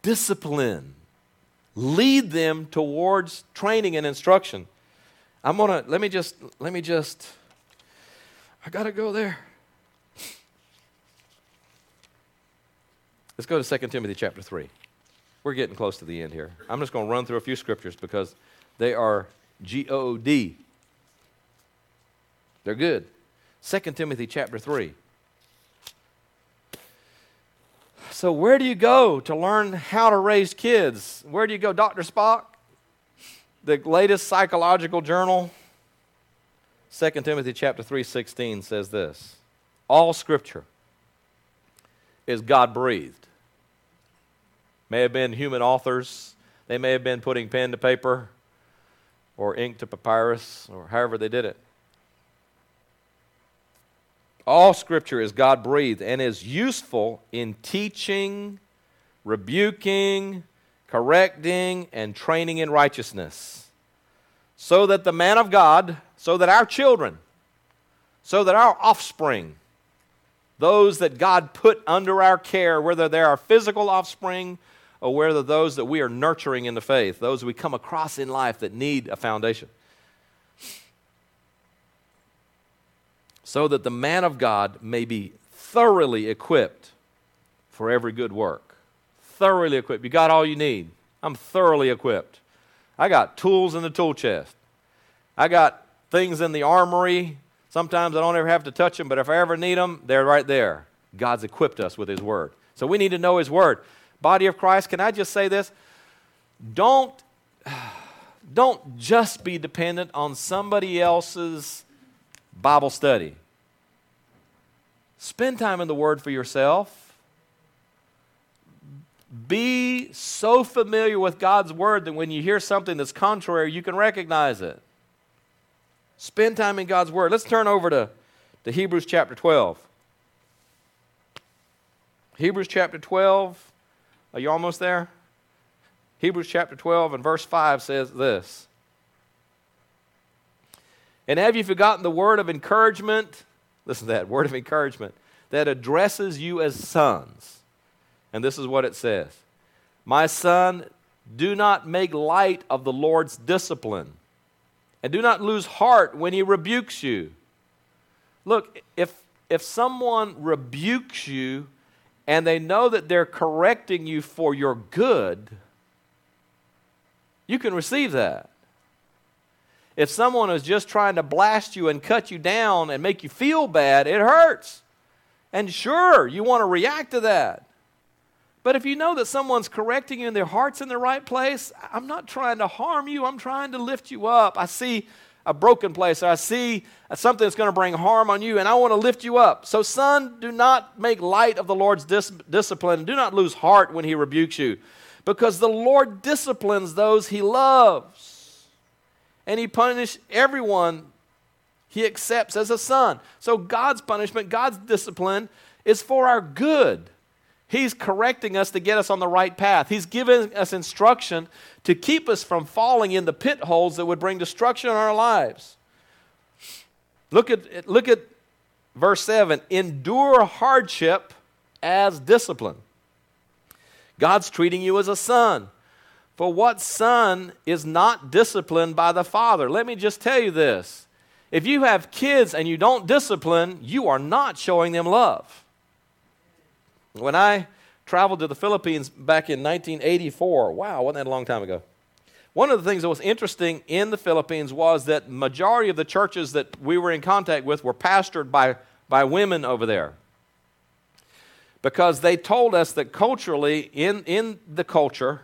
discipline. Lead them towards training and instruction. I'm gonna let me just let me just I gotta go there. Let's go to 2 Timothy chapter 3. We're getting close to the end here. I'm just going to run through a few scriptures because they are G O D. They're good. 2 Timothy chapter 3. So, where do you go to learn how to raise kids? Where do you go, Dr. Spock? The latest psychological journal, 2 Timothy chapter 3:16 says this. All scripture is God breathed. May have been human authors, they may have been putting pen to paper, or ink to papyrus, or however they did it. All scripture is God breathed and is useful in teaching, rebuking, correcting, and training in righteousness, so that the man of God, so that our children, so that our offspring, those that God put under our care, whether they're our physical offspring or of those that we are nurturing in the faith, those we come across in life that need a foundation. So that the man of God may be thoroughly equipped for every good work. Thoroughly equipped. You got all you need. I'm thoroughly equipped. I got tools in the tool chest. I got things in the armory. Sometimes I don't ever have to touch them, but if I ever need them, they're right there. God's equipped us with His Word. So we need to know His Word. Body of Christ, can I just say this? Don't, don't just be dependent on somebody else's Bible study. Spend time in the Word for yourself. Be so familiar with God's Word that when you hear something that's contrary, you can recognize it. Spend time in God's Word. Let's turn over to, to Hebrews chapter 12. Hebrews chapter 12. Are you almost there? Hebrews chapter 12 and verse 5 says this And have you forgotten the word of encouragement? Listen to that word of encouragement that addresses you as sons. And this is what it says My son, do not make light of the Lord's discipline, and do not lose heart when he rebukes you. Look, if, if someone rebukes you, and they know that they're correcting you for your good, you can receive that. If someone is just trying to blast you and cut you down and make you feel bad, it hurts. And sure, you want to react to that. But if you know that someone's correcting you and their heart's in the right place, I'm not trying to harm you, I'm trying to lift you up. I see a broken place, or I see something that's going to bring harm on you, and I want to lift you up. So, son, do not make light of the Lord's dis- discipline. Do not lose heart when he rebukes you, because the Lord disciplines those he loves, and he punishes everyone he accepts as a son. So, God's punishment, God's discipline is for our good. He's correcting us to get us on the right path. He's giving us instruction to keep us from falling in the pit holes that would bring destruction in our lives. Look at, look at verse 7 endure hardship as discipline. God's treating you as a son. For what son is not disciplined by the father? Let me just tell you this. If you have kids and you don't discipline, you are not showing them love. When I traveled to the Philippines back in 1984, wow, wasn't that a long time ago? One of the things that was interesting in the Philippines was that majority of the churches that we were in contact with were pastored by, by women over there. Because they told us that culturally, in, in the culture,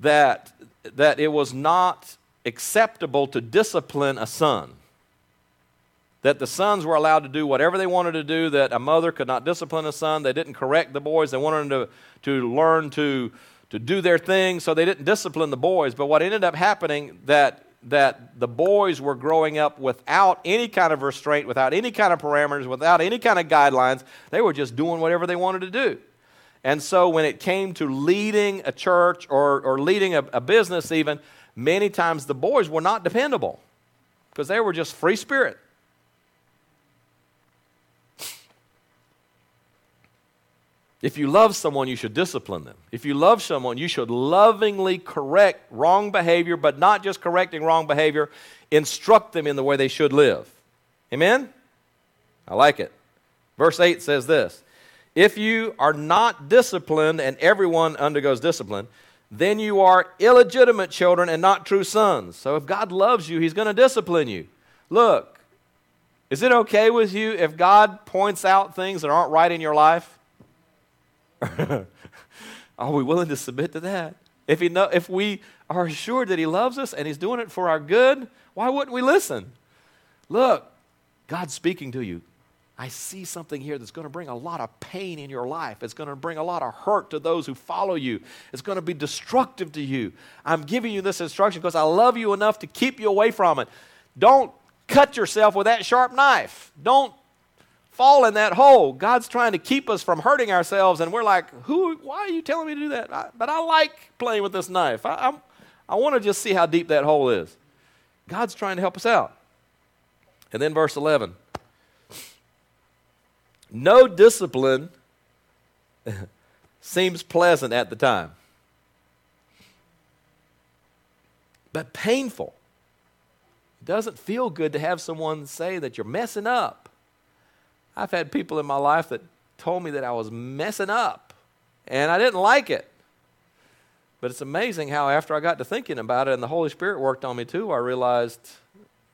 that, that it was not acceptable to discipline a son that the sons were allowed to do whatever they wanted to do, that a mother could not discipline a son. They didn't correct the boys. They wanted them to, to learn to, to do their thing, so they didn't discipline the boys. But what ended up happening that that the boys were growing up without any kind of restraint, without any kind of parameters, without any kind of guidelines. They were just doing whatever they wanted to do. And so when it came to leading a church or, or leading a, a business, even, many times the boys were not dependable because they were just free spirit. If you love someone, you should discipline them. If you love someone, you should lovingly correct wrong behavior, but not just correcting wrong behavior, instruct them in the way they should live. Amen? I like it. Verse 8 says this If you are not disciplined, and everyone undergoes discipline, then you are illegitimate children and not true sons. So if God loves you, He's going to discipline you. Look, is it okay with you if God points out things that aren't right in your life? are we willing to submit to that? If, he know, if we are assured that He loves us and He's doing it for our good, why wouldn't we listen? Look, God's speaking to you. I see something here that's going to bring a lot of pain in your life. It's going to bring a lot of hurt to those who follow you. It's going to be destructive to you. I'm giving you this instruction because I love you enough to keep you away from it. Don't cut yourself with that sharp knife. Don't fall in that hole. God's trying to keep us from hurting ourselves, and we're like, "Who? Why are you telling me to do that?" I, but I like playing with this knife. I, I'm, I want to just see how deep that hole is. God's trying to help us out. And then verse 11 No discipline seems pleasant at the time, but painful. It doesn't feel good to have someone say that you're messing up. I've had people in my life that told me that I was messing up, and I didn't like it. But it's amazing how, after I got to thinking about it and the Holy Spirit worked on me too, I realized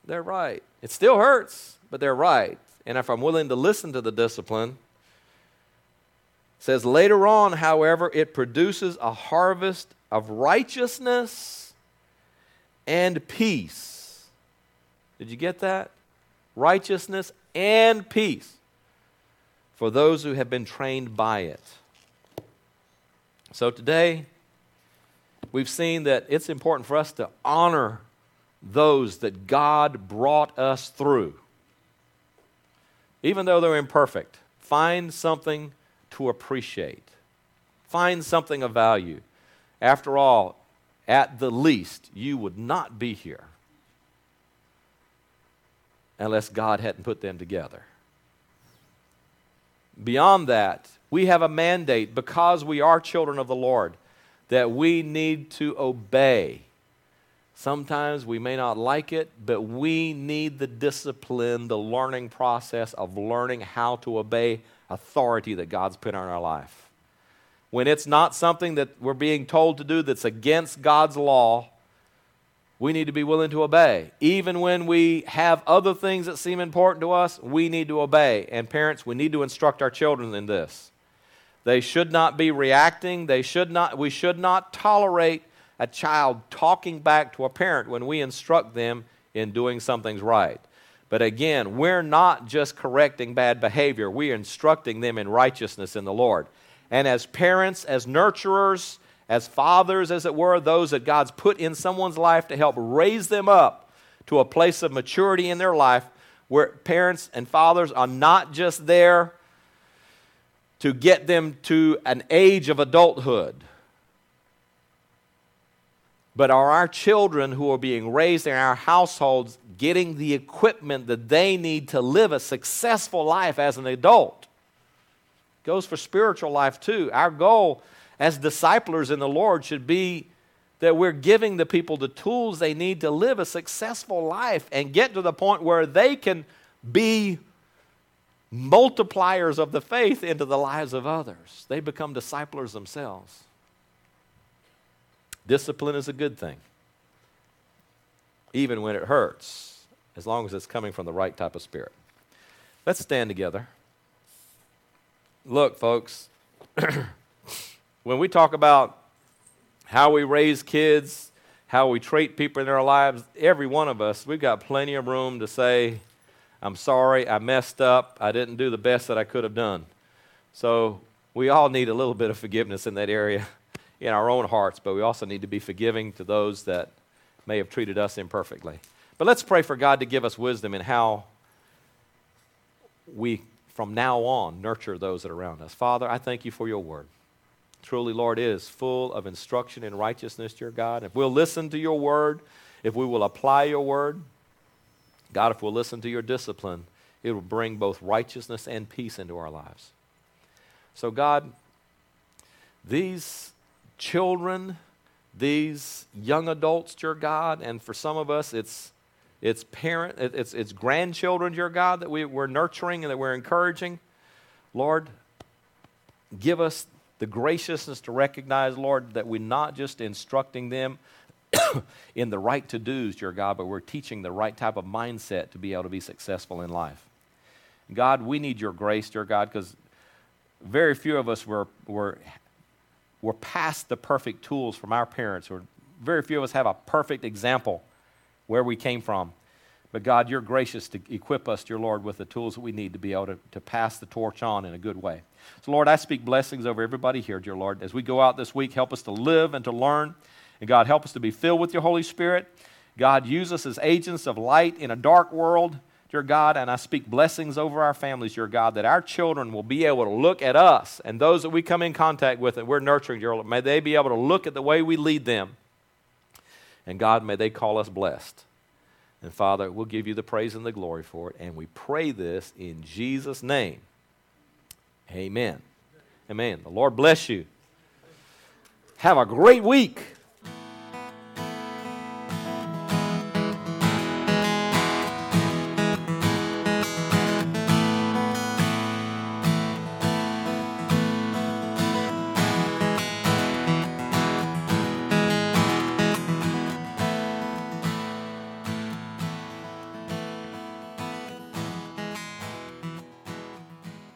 they're right. It still hurts, but they're right. And if I'm willing to listen to the discipline, says later on, however, it produces a harvest of righteousness and peace. Did you get that? Righteousness and peace for those who have been trained by it. So today, we've seen that it's important for us to honor those that God brought us through. Even though they're imperfect, find something to appreciate, find something of value. After all, at the least, you would not be here unless God hadn't put them together. Beyond that, we have a mandate because we are children of the Lord that we need to obey. Sometimes we may not like it, but we need the discipline, the learning process of learning how to obey authority that God's put in our life. When it's not something that we're being told to do that's against God's law, we need to be willing to obey. Even when we have other things that seem important to us, we need to obey. And parents, we need to instruct our children in this. They should not be reacting. They should not, we should not tolerate a child talking back to a parent when we instruct them in doing something's right. But again, we're not just correcting bad behavior, we're instructing them in righteousness in the Lord. And as parents, as nurturers, as fathers, as it were, those that God's put in someone's life to help raise them up to a place of maturity in their life where parents and fathers are not just there to get them to an age of adulthood. But are our children who are being raised in our households getting the equipment that they need to live a successful life as an adult? Goes for spiritual life too. Our goal as disciplers in the Lord should be that we're giving the people the tools they need to live a successful life and get to the point where they can be multipliers of the faith into the lives of others. They become disciplers themselves. Discipline is a good thing, even when it hurts, as long as it's coming from the right type of spirit. Let's stand together. Look, folks, when we talk about how we raise kids, how we treat people in our lives, every one of us, we've got plenty of room to say, I'm sorry, I messed up, I didn't do the best that I could have done. So we all need a little bit of forgiveness in that area in our own hearts, but we also need to be forgiving to those that may have treated us imperfectly. But let's pray for God to give us wisdom in how we, from now on, nurture those that are around us. Father, I thank you for your word. Truly, Lord, is full of instruction in righteousness, dear God. If we'll listen to your word, if we will apply your word, God, if we'll listen to your discipline, it will bring both righteousness and peace into our lives. So, God, these children, these young adults, dear God, and for some of us, it's it's parent, it's, it's grandchildren, dear God, that we, we're nurturing and that we're encouraging. Lord, give us the graciousness to recognize, Lord, that we're not just instructing them in the right to dos, dear God, but we're teaching the right type of mindset to be able to be successful in life. God, we need your grace, dear God, because very few of us were, were, were past the perfect tools from our parents, or very few of us have a perfect example where we came from. But God, you're gracious to equip us, dear Lord, with the tools that we need to be able to, to pass the torch on in a good way. So, Lord, I speak blessings over everybody here, dear Lord. As we go out this week, help us to live and to learn. And God, help us to be filled with your Holy Spirit. God, use us as agents of light in a dark world, dear God. And I speak blessings over our families, dear God, that our children will be able to look at us and those that we come in contact with and we're nurturing, dear Lord. May they be able to look at the way we lead them. And God, may they call us blessed. And Father, we'll give you the praise and the glory for it. And we pray this in Jesus' name. Amen. Amen. The Lord bless you. Have a great week.